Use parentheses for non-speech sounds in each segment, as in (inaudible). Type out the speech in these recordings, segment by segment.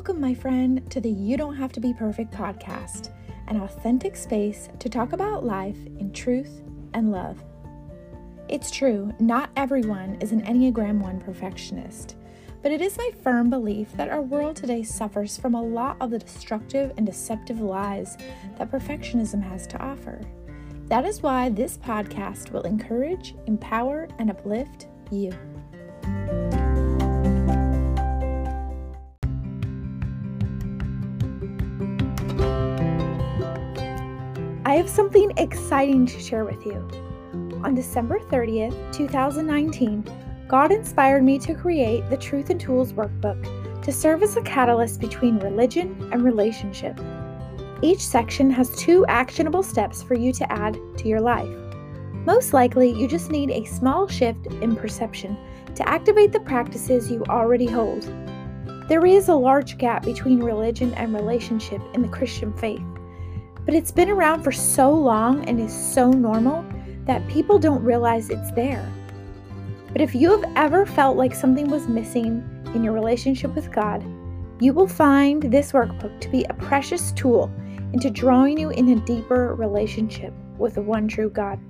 Welcome, my friend, to the You Don't Have to Be Perfect podcast, an authentic space to talk about life in truth and love. It's true, not everyone is an Enneagram 1 perfectionist, but it is my firm belief that our world today suffers from a lot of the destructive and deceptive lies that perfectionism has to offer. That is why this podcast will encourage, empower, and uplift you. I have something exciting to share with you. On December 30th, 2019, God inspired me to create the Truth and Tools workbook to serve as a catalyst between religion and relationship. Each section has two actionable steps for you to add to your life. Most likely, you just need a small shift in perception to activate the practices you already hold. There is a large gap between religion and relationship in the Christian faith but it's been around for so long and is so normal that people don't realize it's there. But if you have ever felt like something was missing in your relationship with God, you will find this workbook to be a precious tool into drawing you in a deeper relationship with the one true God.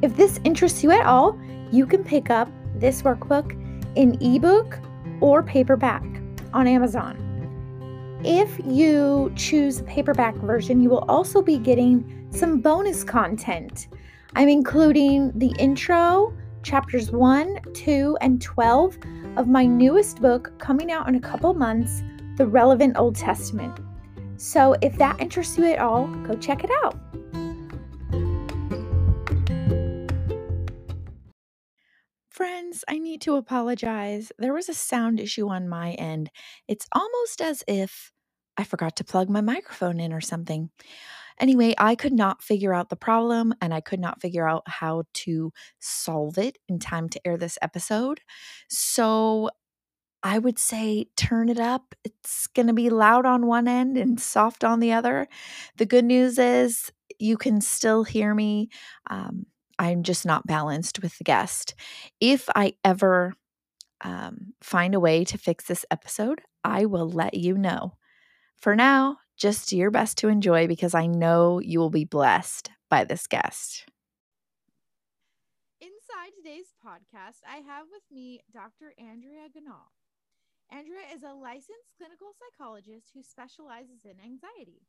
If this interests you at all, you can pick up this workbook in ebook or paperback on Amazon. If you choose a paperback version, you will also be getting some bonus content. I'm including the intro, chapters 1, 2, and 12 of my newest book coming out in a couple months, The Relevant Old Testament. So if that interests you at all, go check it out. Friends, I need to apologize. There was a sound issue on my end. It's almost as if I forgot to plug my microphone in or something. Anyway, I could not figure out the problem and I could not figure out how to solve it in time to air this episode. So I would say turn it up. It's going to be loud on one end and soft on the other. The good news is you can still hear me. Um, I'm just not balanced with the guest. If I ever um, find a way to fix this episode, I will let you know. For now, just do your best to enjoy because I know you will be blessed by this guest. Inside today's podcast, I have with me Dr. Andrea Ganahl. Andrea is a licensed clinical psychologist who specializes in anxiety.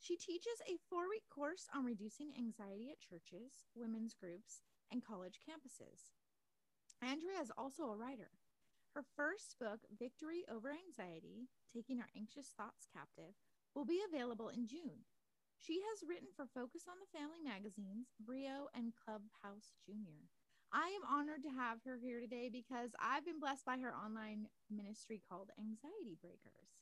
She teaches a four week course on reducing anxiety at churches, women's groups, and college campuses. Andrea is also a writer. Her first book, Victory Over Anxiety Taking Our Anxious Thoughts Captive, will be available in June. She has written for Focus on the Family magazines, Brio, and Clubhouse Junior. I am honored to have her here today because I've been blessed by her online ministry called Anxiety Breakers.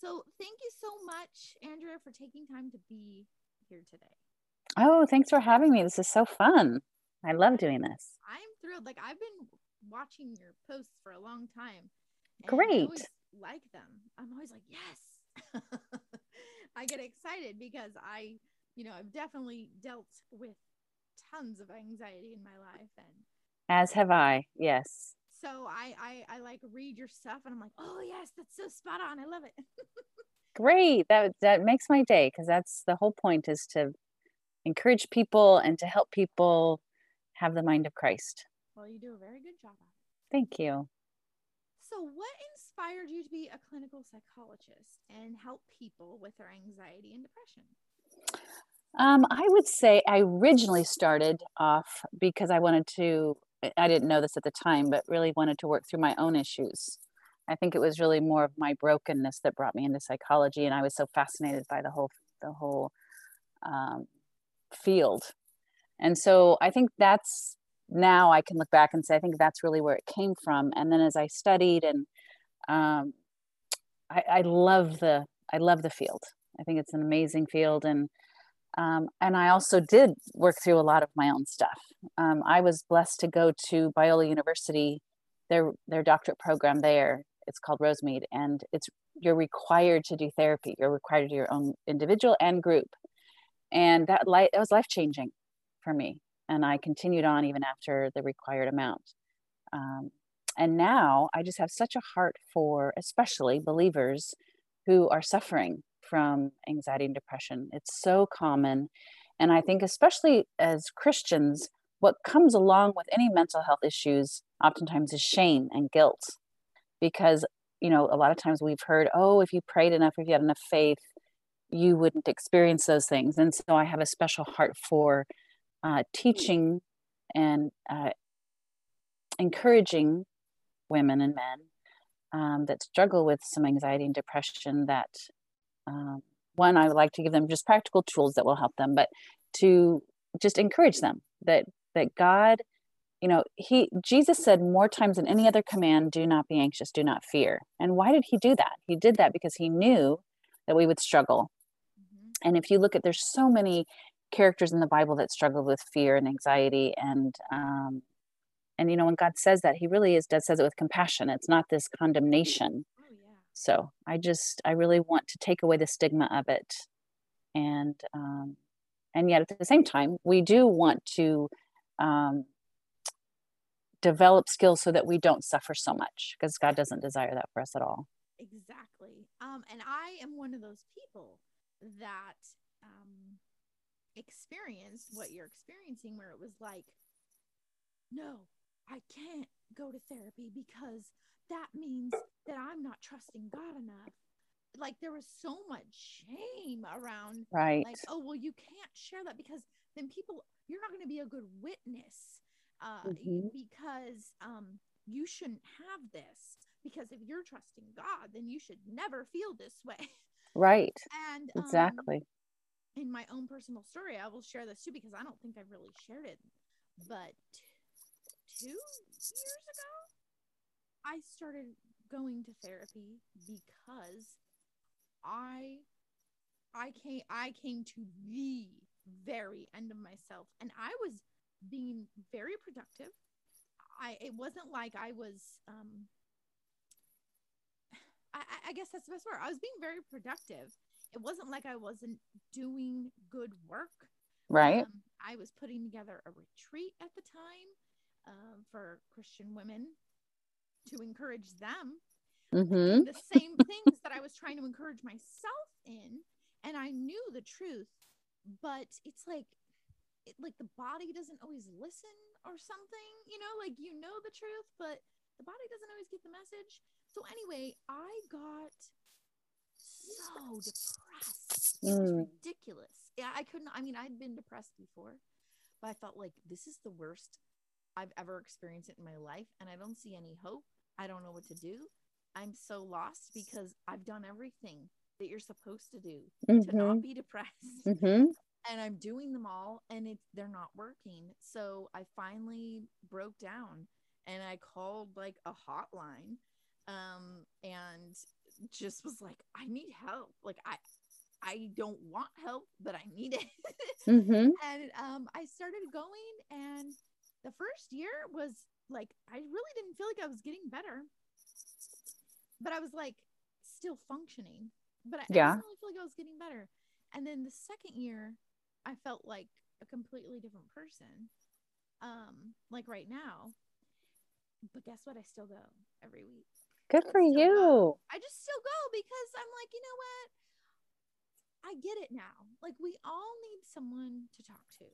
So thank you so much, Andrea, for taking time to be here today. Oh, thanks for having me. This is so fun. I love doing this. I'm thrilled. Like I've been watching your posts for a long time. Great. I like them. I'm always like, yes. (laughs) I get excited because I, you know, I've definitely dealt with tons of anxiety in my life and as have I. Yes so I, I I like read your stuff and I'm like, oh yes, that's so spot on. I love it. (laughs) Great. That that makes my day because that's the whole point is to encourage people and to help people have the mind of Christ. Well, you do a very good job Thank you. So, what inspired you to be a clinical psychologist and help people with their anxiety and depression? Um, I would say I originally started off because I wanted to I didn't know this at the time, but really wanted to work through my own issues. I think it was really more of my brokenness that brought me into psychology, and I was so fascinated by the whole the whole um, field. And so I think that's now I can look back and say I think that's really where it came from. And then as I studied, and um, I, I love the I love the field. I think it's an amazing field, and um, and I also did work through a lot of my own stuff. Um, I was blessed to go to Biola University, their their doctorate program there. It's called Rosemead, and it's you're required to do therapy. You're required to do your own individual and group, and that light that was life changing for me. And I continued on even after the required amount. Um, And now I just have such a heart for, especially believers who are suffering from anxiety and depression. It's so common. And I think, especially as Christians, what comes along with any mental health issues oftentimes is shame and guilt. Because, you know, a lot of times we've heard, oh, if you prayed enough, if you had enough faith, you wouldn't experience those things. And so I have a special heart for uh, teaching and uh, encouraging women and men um, that struggle with some anxiety and depression that um, one i would like to give them just practical tools that will help them but to just encourage them that that god you know he jesus said more times than any other command do not be anxious do not fear and why did he do that he did that because he knew that we would struggle mm-hmm. and if you look at there's so many characters in the bible that struggle with fear and anxiety and um, and you know when god says that he really is does says it with compassion it's not this condemnation. So i just i really want to take away the stigma of it. And um, and yet at the same time we do want to um, develop skills so that we don't suffer so much because god doesn't desire that for us at all. Exactly. Um, and i am one of those people that um, experienced what you're experiencing where it was like no I can't go to therapy because that means that I'm not trusting God enough. Like there was so much shame around, right? Like, oh well, you can't share that because then people, you're not going to be a good witness, uh, mm-hmm. because um, you shouldn't have this. Because if you're trusting God, then you should never feel this way. Right. (laughs) And um, exactly. In my own personal story, I will share this too because I don't think I've really shared it. But two years ago, I started going to therapy because I I came I came to the very end of myself and I was being very productive. I it wasn't like I was um (sighs) I, I guess that's the best word. I was being very productive. It wasn't like I wasn't doing good work. Right. Um, I was putting together a retreat at the time uh, for Christian women to encourage them. Mm-hmm. The same things that I was trying to encourage myself in. And I knew the truth, but it's like, it, like the body doesn't always listen or something, you know, like you know the truth, but the body doesn't always get the message. So anyway, I got so depressed. It was mm. ridiculous. Yeah, I couldn't. I mean, I'd been depressed before, but I felt like this is the worst I've ever experienced it in my life, and I don't see any hope. I don't know what to do. I'm so lost because I've done everything that you're supposed to do mm-hmm. to not mm-hmm. be depressed. Mm-hmm. (laughs) And I'm doing them all and it's they're not working. So I finally broke down and I called like a hotline um and just was like I need help. Like I I don't want help, but I need it. (laughs) mm-hmm. And um I started going and the first year was like I really didn't feel like I was getting better, but I was like still functioning. But I, yeah. I didn't really feel like I was getting better. And then the second year, I felt like a completely different person. Um, like right now. But guess what? I still go every week. Good for you. Go. I just still go because I'm like, you know what? I get it now. Like we all need someone to talk to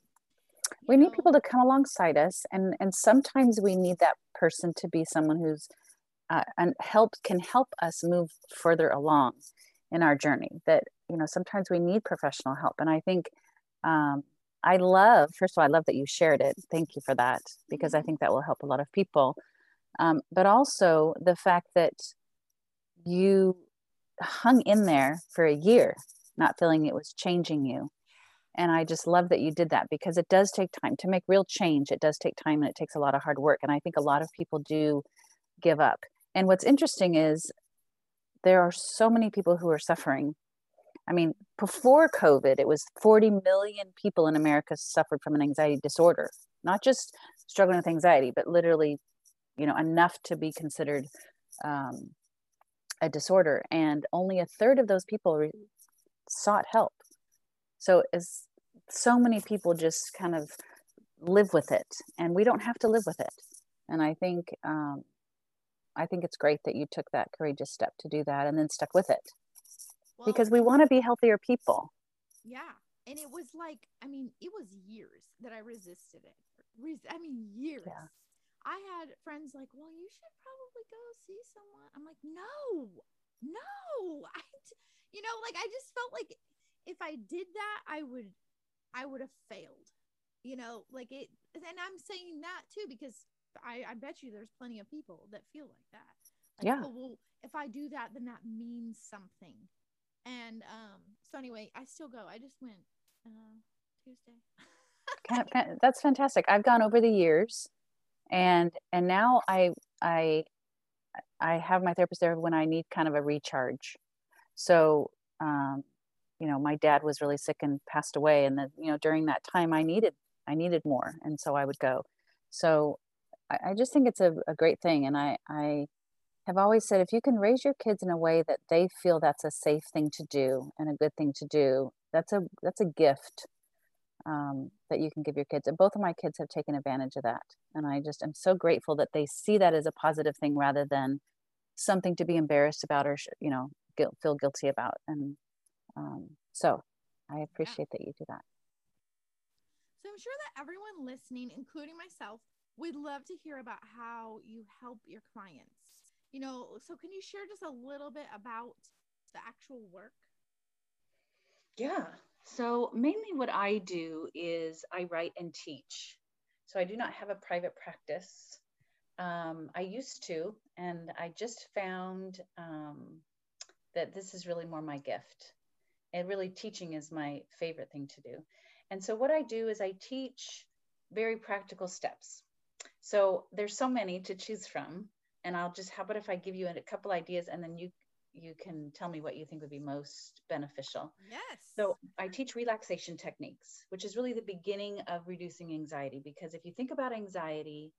we need people to come alongside us and and sometimes we need that person to be someone who's uh, and help can help us move further along in our journey that you know sometimes we need professional help and i think um, i love first of all i love that you shared it. Thank you for that because i mm-hmm. think that will help a lot of people. Um, but also the fact that you hung in there for a year not feeling it was changing you and i just love that you did that because it does take time to make real change it does take time and it takes a lot of hard work and i think a lot of people do give up and what's interesting is there are so many people who are suffering. I mean before covid it was 40 million people in america suffered from an anxiety disorder not just struggling with anxiety but literally you know enough to be considered um, a disorder and only a third of those people re- sought help so as so many people just kind of live with it and we don't have to live with it and i think um, I think it's great that you took that courageous step to do that and then stuck with it well, because we want to be healthier people. Yeah. And it was like, I mean, it was years that I resisted it. I mean, years. Yeah. I had friends like, well, you should probably go see someone. I'm like, no, no. (laughs) I, you know, like I just felt like if I did that, I would, I would have failed. You know, like it. And I'm saying that too because I, I bet you there's plenty of people that feel like that. Like, yeah. Oh, well, if I do that, then that means something. And um, so anyway, I still go. I just went uh, Tuesday. (laughs) That's fantastic. I've gone over the years and and now i i i have my therapist there when i need kind of a recharge so um you know my dad was really sick and passed away and then you know during that time i needed i needed more and so i would go so i, I just think it's a, a great thing and i i have always said if you can raise your kids in a way that they feel that's a safe thing to do and a good thing to do that's a that's a gift um, that you can give your kids. And both of my kids have taken advantage of that. And I just am so grateful that they see that as a positive thing rather than something to be embarrassed about or, you know, guilt, feel guilty about. And um, so I appreciate yeah. that you do that. So I'm sure that everyone listening, including myself, would love to hear about how you help your clients. You know, so can you share just a little bit about the actual work? Yeah, so, mainly what I do is I write and teach. So, I do not have a private practice. Um, I used to, and I just found um, that this is really more my gift. And really, teaching is my favorite thing to do. And so, what I do is I teach very practical steps. So, there's so many to choose from. And I'll just, how about if I give you a couple ideas and then you you can tell me what you think would be most beneficial. Yes. So I teach relaxation techniques, which is really the beginning of reducing anxiety. Because if you think about anxiety,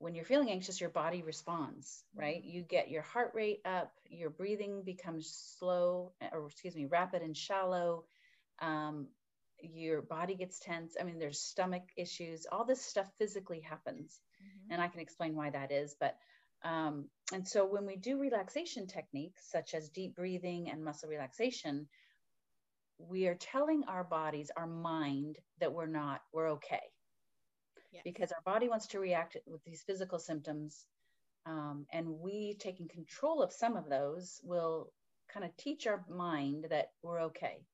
when you're feeling anxious, your body responds, right? Mm-hmm. You get your heart rate up, your breathing becomes slow, or excuse me, rapid and shallow. Um, your body gets tense. I mean, there's stomach issues. All this stuff physically happens. Mm-hmm. And I can explain why that is. But um, and so when we do relaxation techniques such as deep breathing and muscle relaxation, we are telling our bodies, our mind, that we're not, we're okay. Because our body wants to react with these physical symptoms. Um, and we taking control of some of those will kind of teach our mind that we're okay.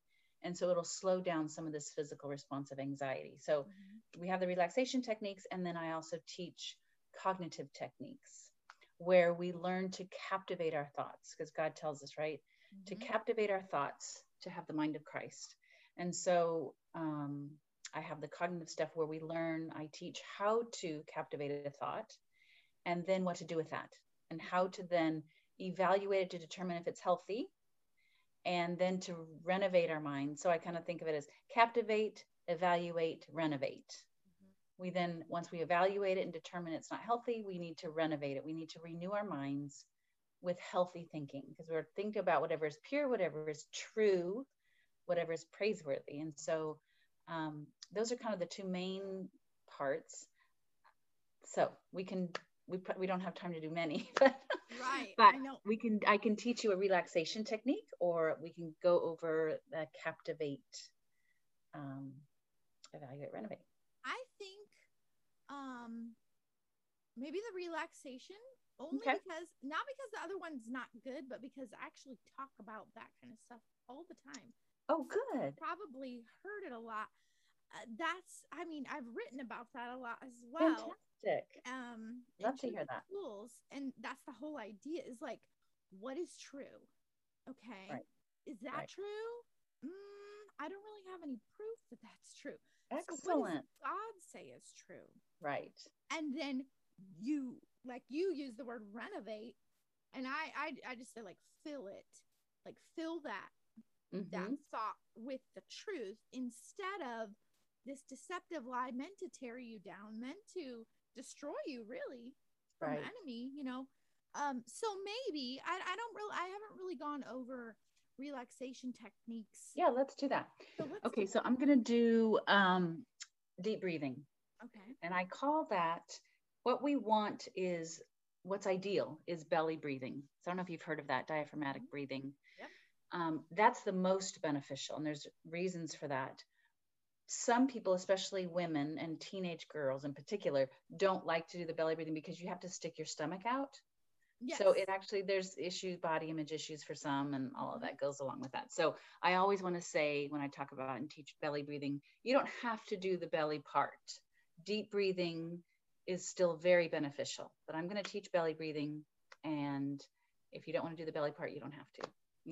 And so it'll slow down some of this physical response of anxiety. So mm-hmm. we have the relaxation techniques, and then I also teach cognitive techniques where we learn to captivate our thoughts because God tells us, right? Mm-hmm. To captivate our thoughts, to have the mind of Christ. And so um, I have the cognitive stuff where we learn, I teach how to captivate a thought and then what to do with that and how to then evaluate it to determine if it's healthy and then to renovate our mind. So I kind of think of it as captivate, evaluate, renovate. Mm-hmm. We then once we evaluate it and determine it's not healthy we need to renovate it. We need to renew our minds with healthy thinking because we're thinking about whatever is pure whatever is true whatever is praiseworthy. And so um, those are kind of the two main parts. So we can we, we don't have time to do many (laughs) but right but we can i can teach you a relaxation technique or we can go over the captivate um, evaluate renovate. I think um maybe the relaxation only okay. because not because the other one's not good but because i actually talk about that kind of stuff all the time oh good. Probably heard it a lot. Uh, that's i mean i've written about that a lot as well. Fantastic. Um love to hear that. tools and that's the whole idea is like what is true? Okay. Right. is that right. true? Mm, i don't really have any proof that that's true. Excellent. So god say is true? Right. And then you like you use the word renovate and I I, I just say like fill it. Like fill that mm-hmm. that thought with the truth instead of this deceptive lie meant to tear you down, meant to destroy you really from right. enemy, you know. Um, so maybe I, I don't really I haven't really gone over relaxation techniques. Yeah, let's do that. So okay, so I'm gonna do um deep breathing. Okay. And I call that what we want is what's ideal is belly breathing. So I don't know if you've heard of that diaphragmatic Mhm. breathing. Um, that's the most beneficial, and there's reasons for that. Some people, especially women and teenage girls in particular, don't like to do the belly breathing because you have to stick your stomach out. Yes. So it actually there's issues, body image issues for some, and all of that goes along with that. So I always want to say when I talk about and teach belly breathing, you don't have to do the belly part. Deep breathing is still very beneficial, but I'm going to teach belly breathing, and if you don't want to do the belly part, you don't have to.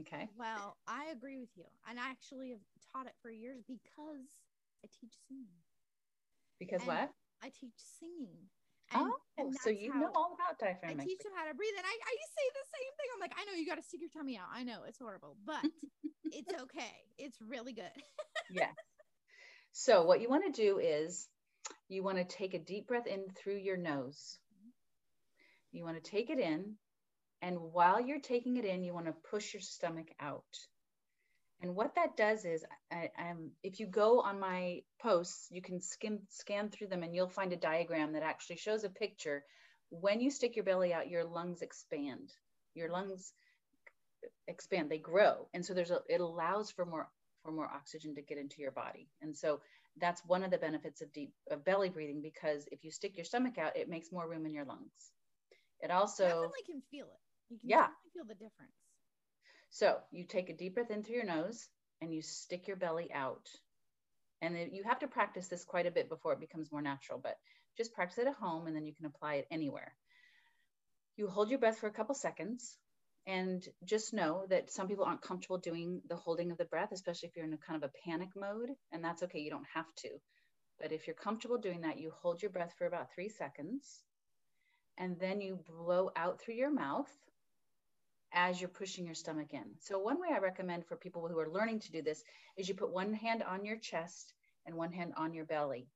Okay. Well, I agree with you. And I actually have taught it for years because I teach singing. Because And what? I teach singing. And, oh, and so you know all about diaphragm. I teach them how to breathe. And I, I say the same thing. I'm like, I know you got to stick your tummy out. I know it's horrible, but (laughs) it's okay. It's really good. (laughs) yes. So what you want to do is you want to take a deep breath in through your nose. You want to take it in, and while you're taking it in, you want to push your stomach out. And what that does is, I, um, if you go on my posts, you can skim scan through them, and you'll find a diagram that actually shows a picture. When you stick your belly out, your lungs expand. Your lungs expand; they grow, and so there's a. It allows for more for more oxygen to get into your body, and so that's one of the benefits of deep of belly breathing because if you stick your stomach out, it makes more room in your lungs. It also Definitely can feel it. You can Yeah. definitely feel the difference. So you take a deep breath in through your nose and you stick your belly out. And then you have to practice this quite a bit before it becomes more natural, but just practice it at home and then you can apply it anywhere. You hold your breath for a couple seconds and just know that some people aren't comfortable doing the holding of the breath, especially if you're in a kind of a panic mode. And that's okay, you don't have to. But if you're comfortable doing that, you hold your breath for about three seconds and then you blow out through your mouth as you're pushing your stomach in. So, one way I recommend for people who are learning to do this is you put one hand on your chest and one hand on your belly.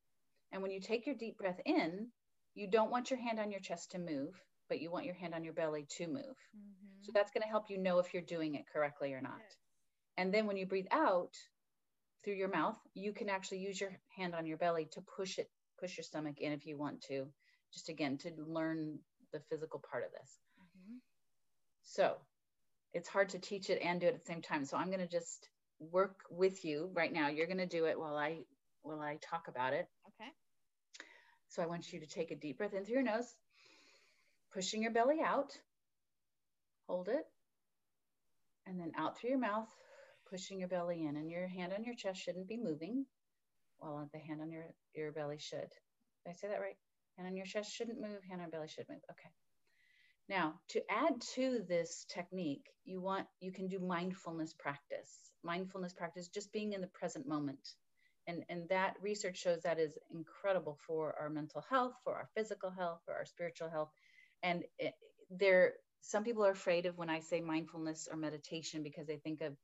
And when you take your deep breath in, you don't want your hand on your chest to move, but you want your hand on your belly to move. So, that's going to help you know if you're doing it correctly or not. And then when you breathe out through your mouth, you can actually use your hand on your belly to push it, push your stomach in if you want to, just again to learn the physical part of this. Mhm. So it's hard to teach it and do it at the same time. So I'm going to just work with you right now. You're going to do it while I while I talk about it. Okay. So I want you to take a deep breath in through your nose, pushing your belly out. Hold it. And then out through your mouth, pushing your belly in. And your hand on your chest shouldn't be moving, while the hand on your, your belly should. Did I say that right? Hand on your chest shouldn't move, hand on belly should move. Okay. Now, to add to this technique, you want you can do mindfulness practice. Mindfulness practice, just being in the present moment. And, and that research shows that is incredible for our mental health, for our physical health, for our spiritual health. And it, there, some people are afraid of when I say mindfulness or meditation because they think of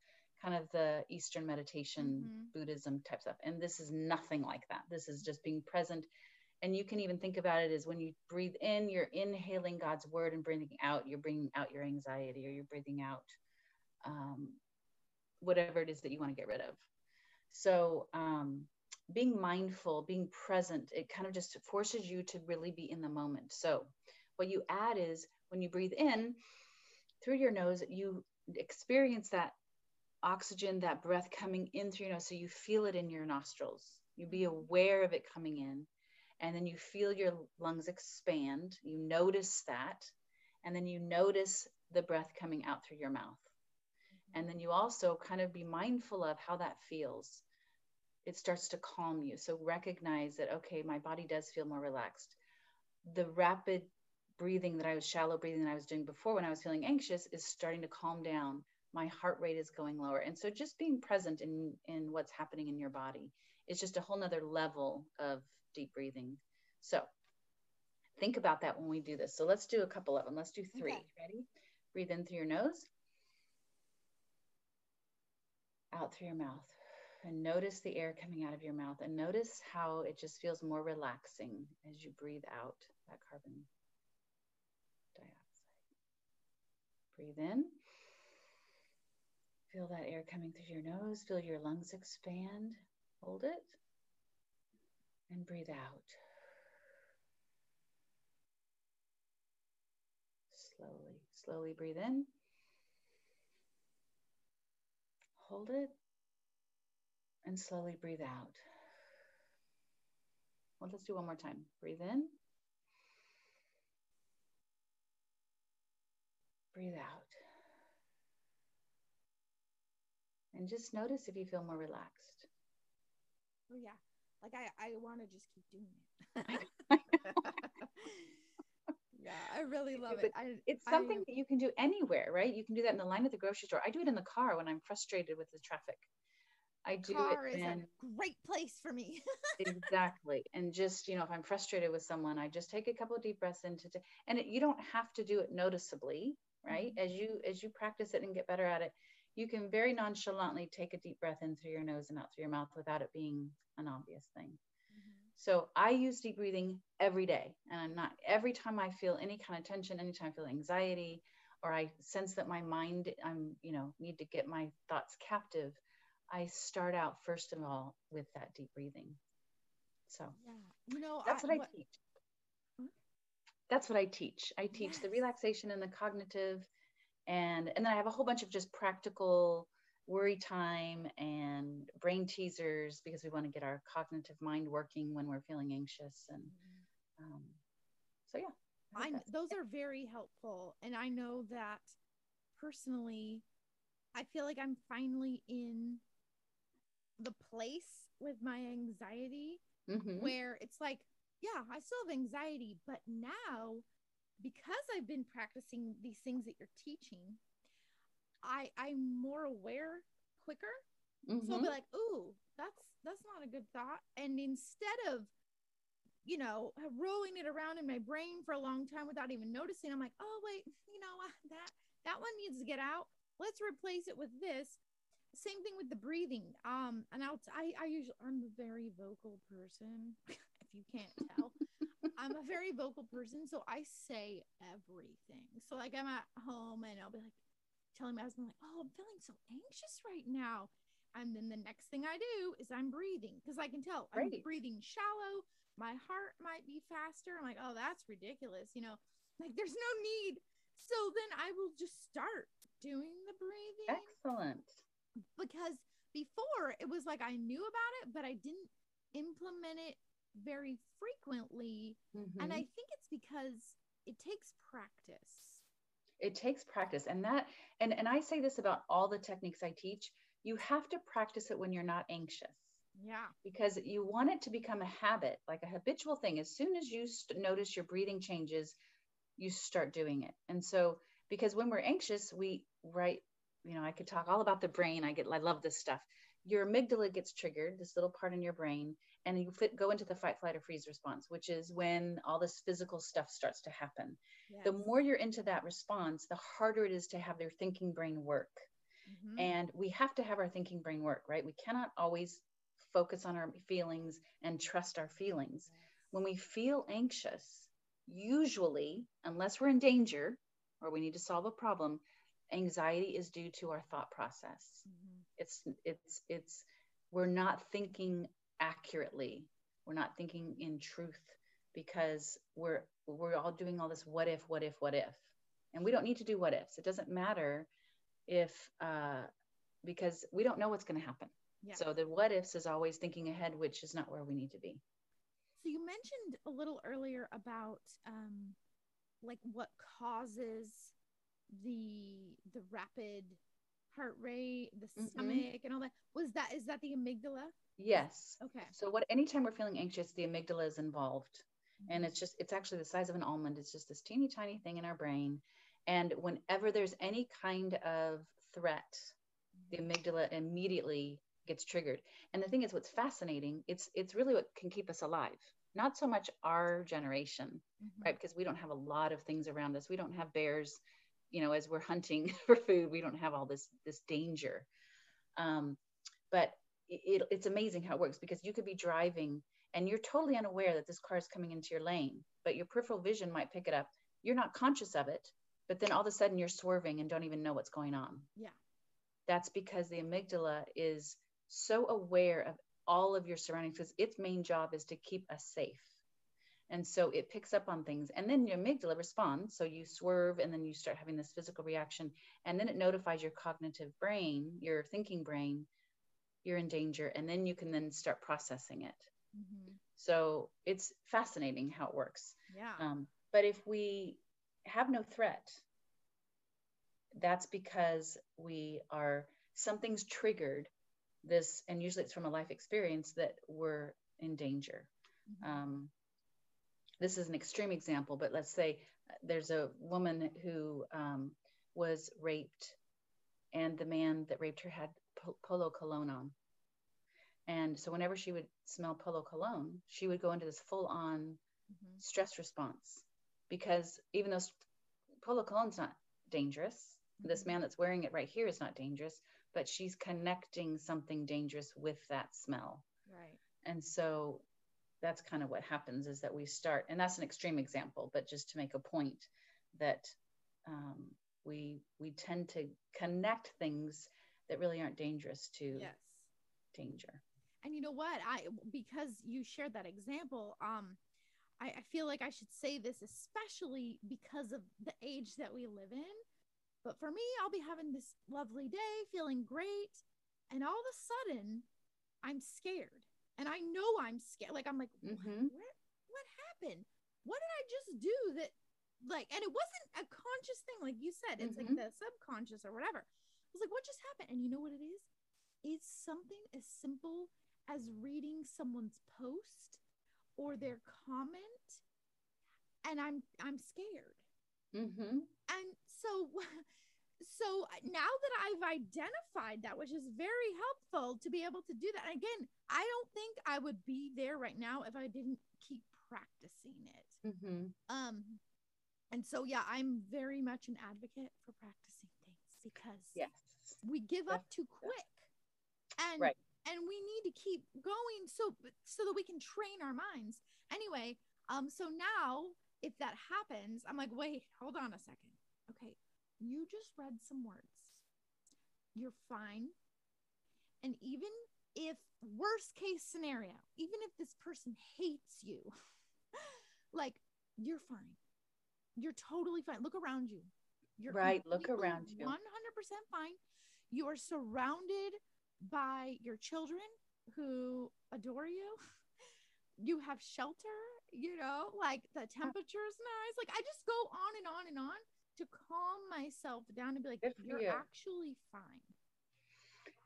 kind of the Eastern meditation, Mhm. Buddhism type stuff. And this is nothing like that. This is just being present and you can even think about it as when you breathe in you're inhaling god's word and breathing out you're bringing out your anxiety or you're breathing out um, whatever it is that you want to get rid of. So um, being mindful being present it kind of just forces you to really be in the moment. So what you add is when you breathe in through your nose you experience that oxygen that breath coming in through your nose so you feel it in your nostrils. You be aware of it coming in and then you feel your lungs expand. You notice that. And then you notice the breath coming out through your mouth. And then you also kind of be mindful of how that feels. It starts to calm you. So recognize that, okay, my body does feel more relaxed. The rapid breathing that I was shallow breathing that I was doing before when I was feeling anxious is starting to calm down. My heart rate is going lower. And so just being present in, in what's happening in your body is just a whole nother level of deep breathing. So think about that when we do this. So let's do a couple of them. Let's do three. Okay. Ready? Breathe in through your nose, out through your mouth. And notice the air coming out of your mouth. And notice how it just feels more relaxing as you breathe out that carbon dioxide. Breathe in. Feel that air coming through your nose. Feel your lungs expand. Hold it and breathe out. slowly. Slowly breathe in. Hold it. And slowly breathe out. Well, let's do one more time. Breathe in. Breathe out. And just notice if you feel more relaxed. Oh, yeah. Like I, I want to just keep doing it. (laughs) yeah, I really love it. I, it's something I, that you can do anywhere, right? You can do that in the line at the grocery store. I do it in the car when I'm frustrated with the traffic. I do car it. Is a great place for me. (laughs) exactly. And just, you know, if I'm frustrated with someone, I just take a couple of deep breaths into and it, you don't have to do it noticeably, right? Mm-hmm. As you as you practice it and get better at it, you can very nonchalantly take a deep breath in through your nose and out through your mouth without it being an obvious thing. Mm-hmm. So I use deep breathing every day. And I'm not every time I feel any kind of tension, anytime I feel anxiety, or I sense that my mind, I'm, you know, need to get my thoughts captive, I start out first of all with that deep breathing. So yeah, you know, that's I, what I what, teach. That's what I teach. I teach yes. the relaxation and the cognitive, and and then I have a whole bunch of just practical worry time and brain teasers because we want to get our cognitive mind working when we're feeling anxious and um, so yeah. I, those are very helpful. And i know that personally i feel like i'm finally in the place with my anxiety mm-hmm. where it's like, yeah, I still have anxiety, but now because I've been practicing these things that you're teaching, I I'm more aware quicker. Mm-hmm. So I'll be like, ooh, that's that's not a good thought. And instead of, you know, rolling it around in my brain for a long time without even noticing, I'm like, oh wait, you know, that that one needs to get out. Let's replace it with this same thing with the breathing. Um, and I'll, I, I usually, I'm a very vocal person. (laughs) if you can't tell, (laughs) I'm a very vocal person. So I say everything. So like I'm at home and I'll be like telling my husband like, oh, I'm feeling so anxious right now. And then the next thing I do is I'm breathing because I can tell I'm breathing shallow. My heart might be faster. I'm like, oh, that's ridiculous. You know, like there's no need. So then I will just start doing the breathing. Excellent because before it was like I knew about it, but I didn't implement it very frequently. Mm-hmm. And I think it's because it takes practice. It takes practice. And that, and, and I say this about all the techniques I teach you have to practice it when you're not anxious. Yeah. Because you want it to become a habit, like a habitual thing. As soon as you st- notice your breathing changes, you start doing it. And so, because when we're anxious, we, right, you know, I could talk all about the brain. I get, I love this stuff. Your amygdala gets triggered, this little part in your brain, and you fit, go into the fight, flight, or freeze response, which is when all this physical stuff starts to happen. Yes. The more you're into that response, the harder it is to have their thinking brain work. Mm-hmm. And we have to have our thinking brain work, right? We cannot always focus on our feelings and trust our feelings. Yes. When we feel anxious, usually, unless we're in danger or we need to solve a problem, anxiety is due to our thought process. Mm-hmm. It's it's it's we're not thinking accurately. We're not thinking in truth because we're we're all doing all this what if what if what if and we don't need to do what ifs it doesn't matter if uh because we don't know what's going to happen yeah. so the what ifs is always thinking ahead which is not where we need to be so you mentioned a little earlier about um like what causes the the rapid heart rate, the mm-hmm. stomach, and all that. Was that is that the amygdala? Yes. Okay. So what anytime we're feeling anxious, the amygdala is involved. Mm-hmm. And it's just it's actually the size of an almond. It's just this teeny tiny thing in our brain. And whenever there's any kind of threat, the amygdala immediately gets triggered. And the thing is what's fascinating, it's it's really what can keep us alive. Not so much our generation, mm-hmm. right? Because we don't have a lot of things around us. We don't have bears you know as we're hunting (laughs) for food we don't have all this this danger. Um, but it, it's amazing how it works because you could be driving and you're totally unaware that this car is coming into your lane but your peripheral vision might pick it up. You're not conscious of it but then all of a sudden you're swerving and don't even know what's going on. Yeah. That's because the amygdala is so aware of all of your surroundings because its main job is to keep us safe And so it picks up on things. And then your amygdala responds. So you swerve and then you start having this physical reaction. And then it notifies your cognitive brain, your thinking brain, you're in danger. And then you can then start processing it. Mm-hmm. So it's fascinating how it works. Yeah. Um, but if we have no threat, that's because we are something's triggered this, and usually it's from a life experience that we're in danger. Mm-hmm. Um, this is an extreme example, but let's say there's a woman who um, was raped, and the man that raped her had polo cologne on. And so, whenever she would smell polo cologne, she would go into this full on mm-hmm. stress response because even though polo cologne's not dangerous, mm-hmm. this man that's wearing it right here is not dangerous, but she's connecting something dangerous with that smell. Right. And so that's kind of what happens is that we start, and that's an extreme example, but just to make a point that um, we we tend to connect things that really aren't dangerous to yes. danger. And you know what? I because you shared that example, um, I, I feel like I should say this especially because of the age that we live in but for me, I'll be having this lovely day, feeling great. And all of a sudden, I'm scared. And I know I'm scared. Like, I'm like, mm-hmm. what, what happened? What did I just do that? Like, and it wasn't a conscious thing, like you said, it's mm-hmm. like the subconscious or whatever. I was like, what just happened? And you know what it is? It's something as simple as reading someone's post or their comment, and I'm I'm scared. Mm-hmm. And so (laughs) so now that I've identified that, which is very helpful to be able to do that. again, I don't think I would be there right now if I didn't keep practicing it. Mm-hmm. Um, and so yeah, I'm very much an advocate for practicing things because yes, we give up too quick, and right. and we need to keep going so so that we can train our minds. Anyway, um, so now if that happens, I'm like, wait, hold on a second. Okay, you just read some words. You're fine. And even if, worst case scenario, even if this person hates you, (laughs) like you're fine. You're totally fine. Look around you. You're right. Look around you. 100% fine. You are surrounded by your children who adore you. (laughs) You have shelter, you know, like the uh, temperature is nice. Like I just go on and on and on to calm myself down and be like, you're you. actually fine.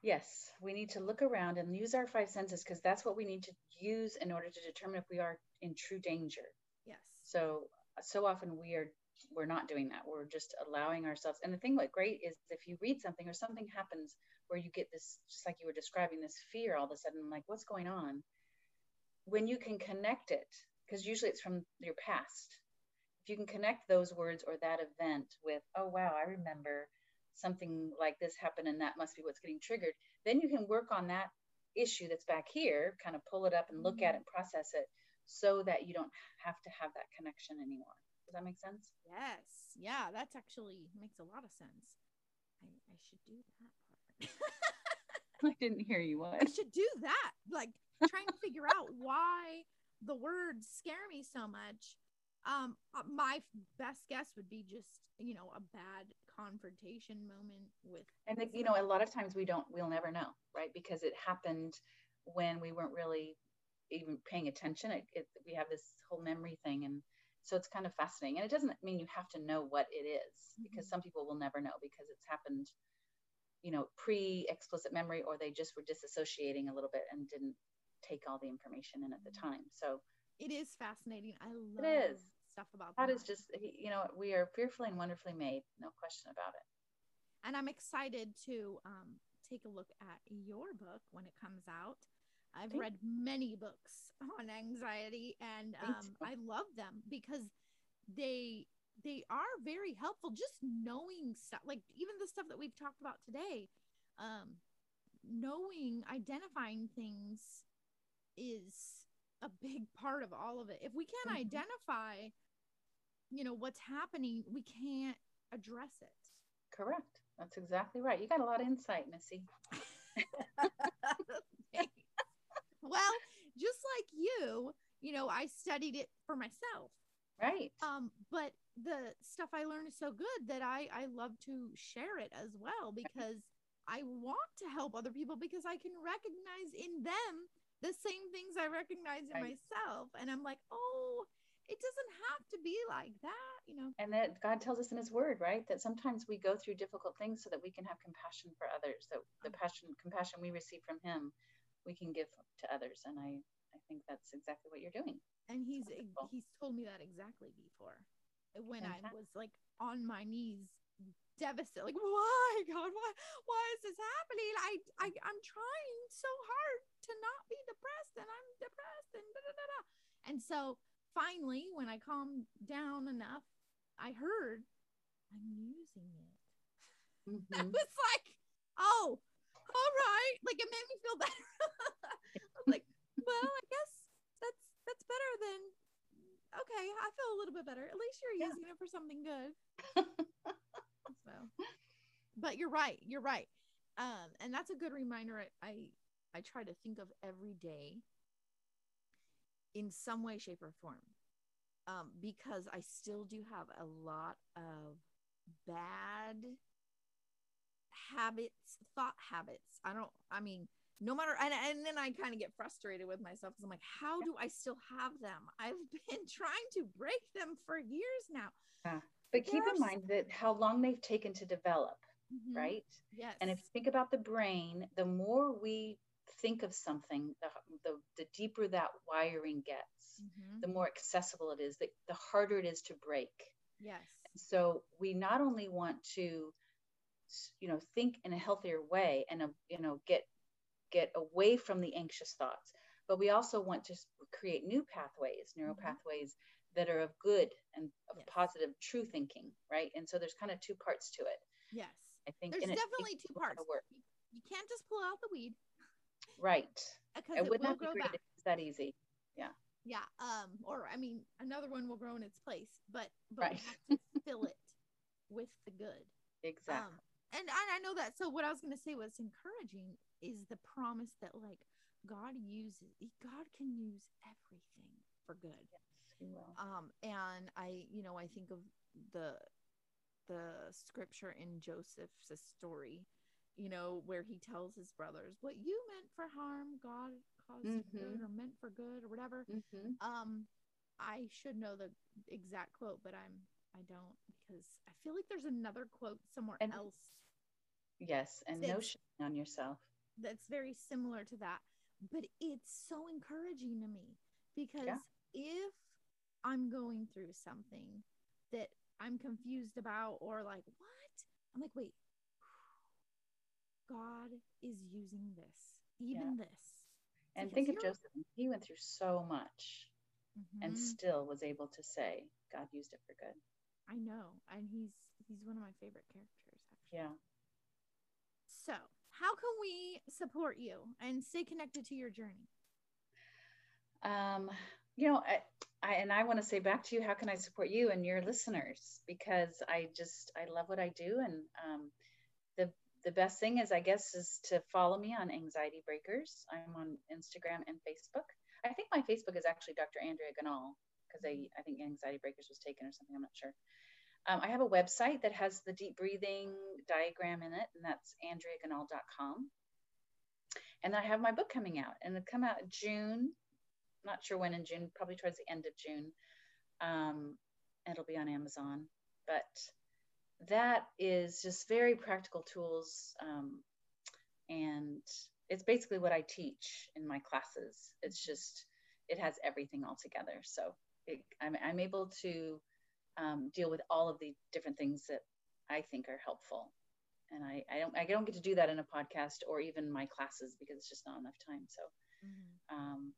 Yes, we need to look around and use our five senses because that's what we need to use in order to determine if we are in true danger. Yes. So so often we are we're not doing that. We're just allowing ourselves. And the thing what great is if you read something or something happens where you get this just like you were describing this fear all of a sudden like what's going on? When you can connect it because usually it's from your past you can connect those words or that event with, oh, wow, I remember something like this happened and that must be what's getting triggered, then you can work on that issue that's back here, kind of pull it up and look at it and process it so that you don't have to have that connection anymore. Does that make sense? Yes. Yeah, that's actually makes a lot of sense. I, I should do that part. (laughs) I didn't hear you. What? I should do that. Like trying to figure out (laughs) why the words scare me so much um, uh, my best guess would be just you know a bad confrontation moment with. And the, you know, a lot of times we don't, we'll never know, right? Because it happened when we weren't really even paying attention. It, it, we have this whole memory thing, and so it's kind of fascinating. And it doesn't mean you have to know what it is, because mm-hmm. some people will never know because it's happened, you know, pre-explicit memory, or they just were disassociating a little bit and didn't take all the information in at the mm-hmm. time. So it is fascinating. I love it is. stuff about that. That is just, you know, we are fearfully and wonderfully made, no question about it. And I'm excited to um, take a look at your book when it comes out. I've Thank read many books on anxiety and um, I love them because they they are very helpful just knowing stuff like even the stuff that we've talked about today um knowing identifying things is a big part of all of it. If we can't mm-hmm. identify, you know, what's happening, we can't address it. Correct. That's exactly right. You got a lot of insight, Missy. (laughs) well, just like you, you know, I studied it for myself. Right. Um, but the stuff I learned is so good that I I love to share it as well because I want to help other people because I can recognize in them the same things I recognize in Right. myself. And I'm like, oh, it doesn't have to be like that, you know. And that God tells us in His Word, right, that sometimes we go through difficult things so that we can have compassion for others. That the mm-hmm. passion, compassion we receive from Him, we can give to others. And I, I think that's exactly what you're doing. And he's he's told me that exactly before. When I was like on my knees devastated like why god why why is happening. I, I i'm trying so hard to not be depressed and i'm depressed and da, da, da, da. and so finally when i calmed down enough i heard i'm using it. (laughs) I Mhm. was like oh all right. Like it made me feel (laughs) better. I'm like well i guess that's that's better than okay i feel a little bit better. At least you're Yeah. using it for something good. (laughs) So but you're right you're right um and that's a good reminder I, I i try to think of every day in some way shape or form. Um because i still do have a lot of bad habits thought habits. I don't i mean no matter and, and then i kind of get frustrated with myself because i'm like how do i still have them? I've (laughs) been trying to break them for years now. But keep in mind that how long they've taken to develop, Mhm. right? yes And if you think about the brain, the more we think of something, the, the, the deeper that wiring gets, Mhm. the more accessible it is, the, the harder it is to break. yes So we not only want to, you know, think in a healthier way and, uh, you know, get get away from the anxious thoughts, but we also want to create new pathways, neural Mhm. pathways that are of good and of Yes. positive, true thinking, right? And so there's kind of two parts to it. yes I think there's definitely two a lot of parts work. you, can't just pull out the weed Right. (laughs) because It it would not be created it's that easy. yeah Yeah. um or i mean another one will grow in its place but but Right. we have to (laughs) fill it with the good Exactly. um and I, I know that so what i was going to say was encouraging is the promise that like god uses god can use everything for good yes, um and i you know i think of the the scripture in joseph's story you know where he tells his brothers what you meant for harm god caused for good or meant for good or whatever hmm um i should know the exact quote but i'm i don't because i feel like there's another quote somewhere And- else Yes. And no shame on yourself. that's very similar to that. But it's so encouraging to me because if I'm going through something that I'm confused about or like, what? I'm like, wait, God is using this, even this. And think of Joseph. He went through so much and Mhm. still was able to say, God used it for good. I know. And he's he's one of my favorite characters, actually. Yeah. So, how can we support you and stay connected to your journey? Um, you know, I, I and I want to say back to you, how can I support you and your listeners? Because I just I love what I do, and um, the the best thing is, I guess, is to follow me on Anxiety Breakers. I'm on Instagram and Facebook. I think my Facebook is actually Dr. Andrea Ganahl because I I think Anxiety Breakers was taken or something. I'm not sure. Um, I have a website that has the deep breathing diagram in it, and that's andreaganahl.com. And I have my book coming out, and it'll come out June. Not sure when in June, probably towards the end of June. Um, it'll be on Amazon. But that is just very practical tools. Um, and it's basically what I teach in my classes. It's just, it has everything all together. So it, I'm, I'm able to um, deal with all of the different things that I think are helpful. And I, I don't I don't get to do that in a podcast or even my classes because it's just not enough time. So um,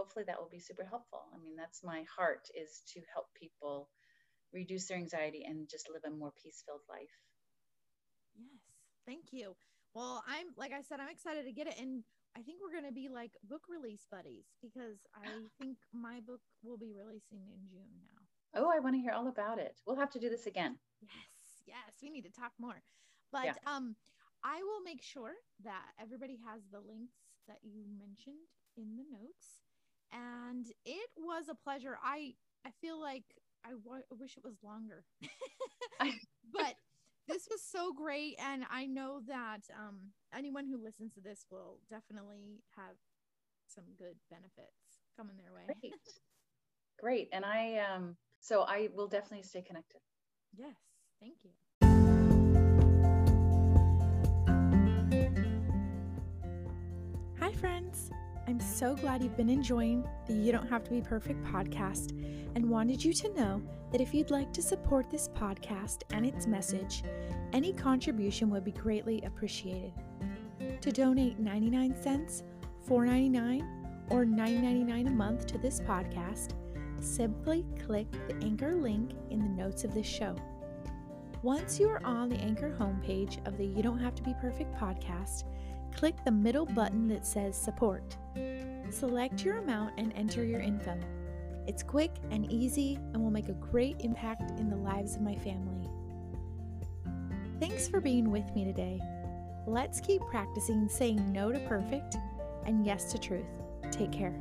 hopefully that will be super helpful. I mean, that's my heart is to help people reduce their anxiety and just live a more peace-filled life. Yes. Thank you. Well, I'm like I said, I'm excited to get it. And I think we're gonna be like book release buddies because I (gasps) think my book will be releasing in June now. Oh, I want to hear all about it. We'll have to do this again. Yes, yes, we need to talk more. But Yeah. um I will make sure that everybody has the links that you mentioned in the notes. And it was a pleasure. I I feel like I, w- I wish it was longer, (laughs) (laughs) but this was so great, and I know that um, anyone who listens to this will definitely have some good benefits coming their way. Great, great, and I um, so I will definitely stay connected. Yes, thank you. Hi, friends. I'm so glad you've been enjoying the You Don't Have to Be Perfect podcast and wanted you to know that if you'd like to support this podcast and its message, any contribution would be greatly appreciated. To donate 99 cents, $4.99, or $9.99 a month to this podcast, simply click the Anchor link in the notes of this show. Once you are on the Anchor homepage of the You Don't Have to Be Perfect podcast, click the middle button that says Support. Select your amount and enter your info. It's quick and easy and will make a great impact in the lives of my family. Thanks for being with me today. Let's keep practicing saying no to perfect and yes to truth. Take care.